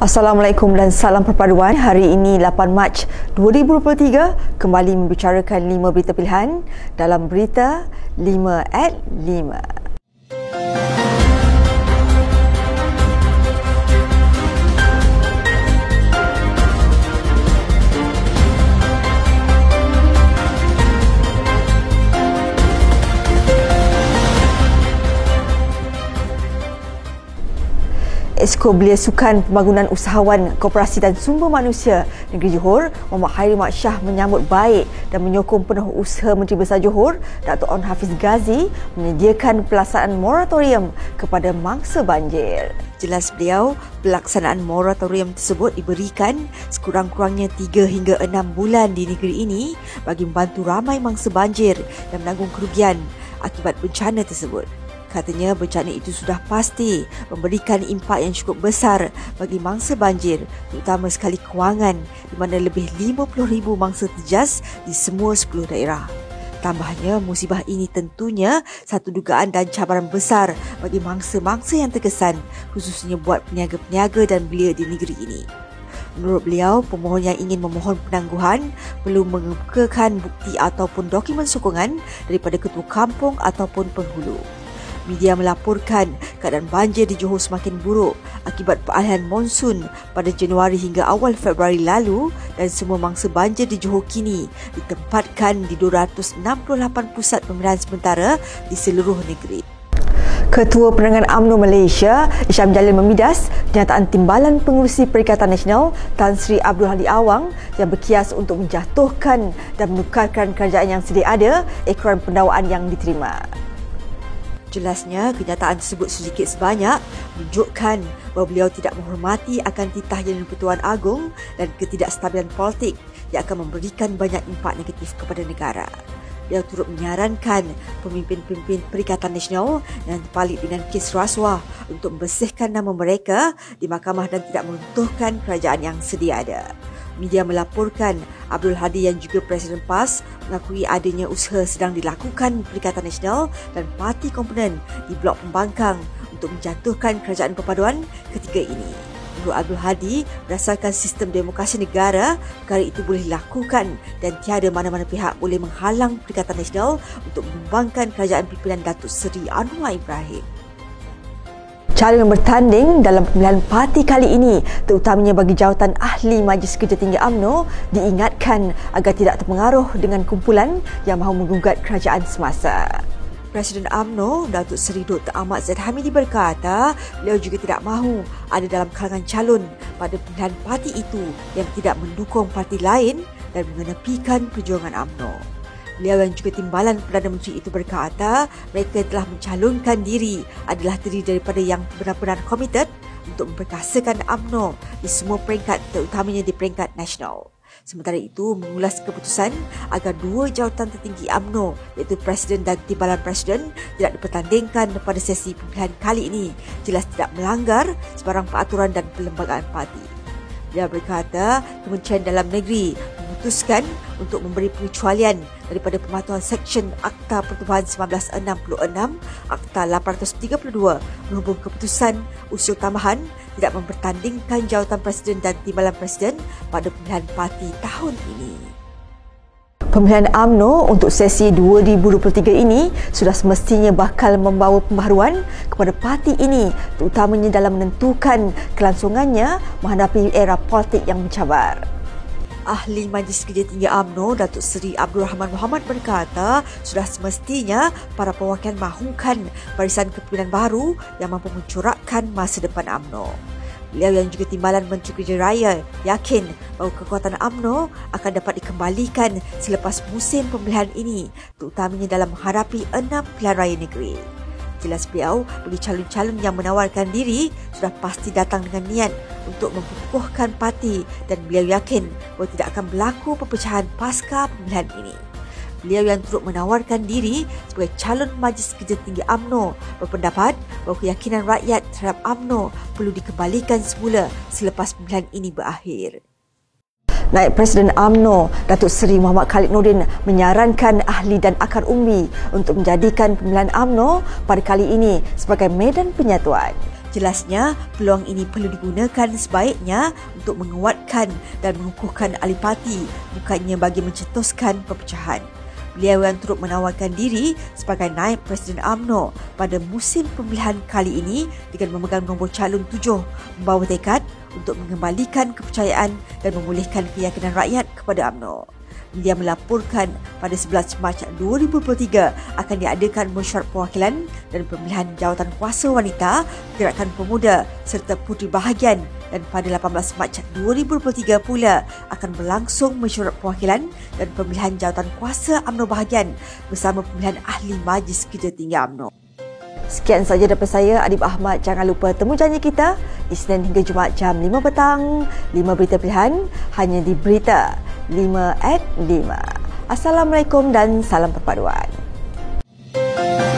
Assalamualaikum dan salam perpaduan. Hari ini 8 Mac 2023 kembali membicarakan 5 berita pilihan dalam berita 5 at 5. Esko Belia Sukan Pembangunan Usahawan Koperasi dan Sumber Manusia Negeri Johor Muhammad Hairi Mak Shah menyambut baik dan menyokong penuh usaha Menteri Besar Johor Datuk On Hafiz Ghazi menyediakan pelaksanaan moratorium kepada mangsa banjir. Jelas beliau, pelaksanaan moratorium tersebut diberikan sekurang-kurangnya 3 hingga 6 bulan di negeri ini bagi membantu ramai mangsa banjir dan menanggung kerugian akibat bencana tersebut. Katanya bencana itu sudah pasti memberikan impak yang cukup besar bagi mangsa banjir terutama sekali kewangan di mana lebih 50,000 mangsa terjas di semua 10 daerah. Tambahnya, musibah ini tentunya satu dugaan dan cabaran besar bagi mangsa-mangsa yang terkesan khususnya buat peniaga-peniaga dan belia di negeri ini. Menurut beliau, pemohon yang ingin memohon penangguhan perlu mengemukakan bukti ataupun dokumen sokongan daripada ketua kampung ataupun penghulu. Media melaporkan keadaan banjir di Johor semakin buruk akibat peralihan monsun pada Januari hingga awal Februari lalu dan semua mangsa banjir di Johor kini ditempatkan di 268 pusat pemilihan sementara di seluruh negeri. Ketua Penerangan UMNO Malaysia, Isyam Jalil memidas kenyataan timbalan pengurusi Perikatan Nasional Tan Sri Abdul Hadi Awang yang berkias untuk menjatuhkan dan menukarkan kerajaan yang sedia ada ekoran pendawaan yang diterima. Jelasnya, kenyataan tersebut sedikit sebanyak menunjukkan bahawa beliau tidak menghormati akan titah Jendela Pertuan Agong dan ketidakstabilan politik yang akan memberikan banyak impak negatif kepada negara. Beliau turut menyarankan pemimpin-pemimpin Perikatan Nasional yang terpalit dengan kes rasuah untuk membersihkan nama mereka di mahkamah dan tidak meruntuhkan kerajaan yang sedia ada. Media melaporkan Abdul Hadi yang juga Presiden PAS mengakui adanya usaha sedang dilakukan Perikatan Nasional dan parti komponen di Blok Pembangkang untuk menjatuhkan kerajaan perpaduan ketiga ini. Menurut Abdul Hadi, berdasarkan sistem demokrasi negara, perkara itu boleh dilakukan dan tiada mana-mana pihak boleh menghalang Perikatan Nasional untuk mengembangkan kerajaan pimpinan Datuk Seri Anwar Ibrahim calon yang bertanding dalam pemilihan parti kali ini terutamanya bagi jawatan ahli Majlis Kerja Tinggi AMNO diingatkan agar tidak terpengaruh dengan kumpulan yang mahu menggugat kerajaan semasa. Presiden AMNO, Datuk Seri Dr. Ahmad Zaid Hamidi berkata, beliau juga tidak mahu ada dalam kalangan calon pada pemilihan parti itu yang tidak mendukung parti lain dan mengenepikan perjuangan AMNO. Beliau yang juga timbalan Perdana Menteri itu berkata mereka telah mencalonkan diri adalah terdiri daripada yang benar-benar komited untuk memperkasakan UMNO di semua peringkat terutamanya di peringkat nasional. Sementara itu, mengulas keputusan agar dua jawatan tertinggi UMNO iaitu Presiden dan Timbalan Presiden tidak dipertandingkan pada sesi pemilihan kali ini jelas tidak melanggar sebarang peraturan dan perlembagaan parti. Dia berkata, Kementerian Dalam Negeri memutuskan untuk memberi pengecualian daripada pematuhan Seksyen Akta Pertubuhan 1966 Akta 832 berhubung keputusan usul tambahan tidak mempertandingkan jawatan Presiden dan Timbalan Presiden pada pemilihan parti tahun ini. Pemilihan AMNO untuk sesi 2023 ini sudah semestinya bakal membawa pembaharuan kepada parti ini terutamanya dalam menentukan kelangsungannya menghadapi era politik yang mencabar. Ahli Majlis Kerja Tinggi AMNO Datuk Seri Abdul Rahman Muhammad berkata sudah semestinya para perwakilan mahukan barisan kepimpinan baru yang mampu mencorakkan masa depan AMNO. Beliau yang juga timbalan Menteri Kerja Raya yakin bahawa kekuatan AMNO akan dapat dikembalikan selepas musim pemilihan ini terutamanya dalam menghadapi enam pilihan raya negeri. Jelas beliau bagi calon-calon yang menawarkan diri sudah pasti datang dengan niat untuk mempukuhkan parti dan beliau yakin bahawa tidak akan berlaku perpecahan pasca pemilihan ini. Beliau yang turut menawarkan diri sebagai calon Majlis Kerja Tinggi AMNO berpendapat bahawa keyakinan rakyat terhadap AMNO perlu dikembalikan semula selepas pemilihan ini berakhir. Naib Presiden AMNO Datuk Seri Muhammad Khalid Nordin menyarankan ahli dan akar umbi untuk menjadikan pemilihan AMNO pada kali ini sebagai medan penyatuan. Jelasnya, peluang ini perlu digunakan sebaiknya untuk menguatkan dan mengukuhkan ahli parti bukannya bagi mencetuskan perpecahan. Beliau yang turut menawarkan diri sebagai naib Presiden AMNO pada musim pemilihan kali ini dengan memegang nombor calon tujuh membawa tekad untuk mengembalikan kepercayaan dan memulihkan keyakinan rakyat kepada AMNO. Dia melaporkan pada 11 Mac 2023 akan diadakan mesyuarat perwakilan dan pemilihan jawatan kuasa wanita, gerakan pemuda serta puteri bahagian dan pada 18 Mac 2023 pula akan berlangsung mesyuarat perwakilan dan pemilihan jawatan kuasa UMNO bahagian bersama pemilihan ahli Majlis Kerja Tinggi UMNO. Sekian saja daripada saya, Adib Ahmad. Jangan lupa temu janji kita Isnin hingga Jumaat jam 5 petang. 5 berita pilihan hanya di Berita 5 at 5. Assalamualaikum dan salam perpaduan. Música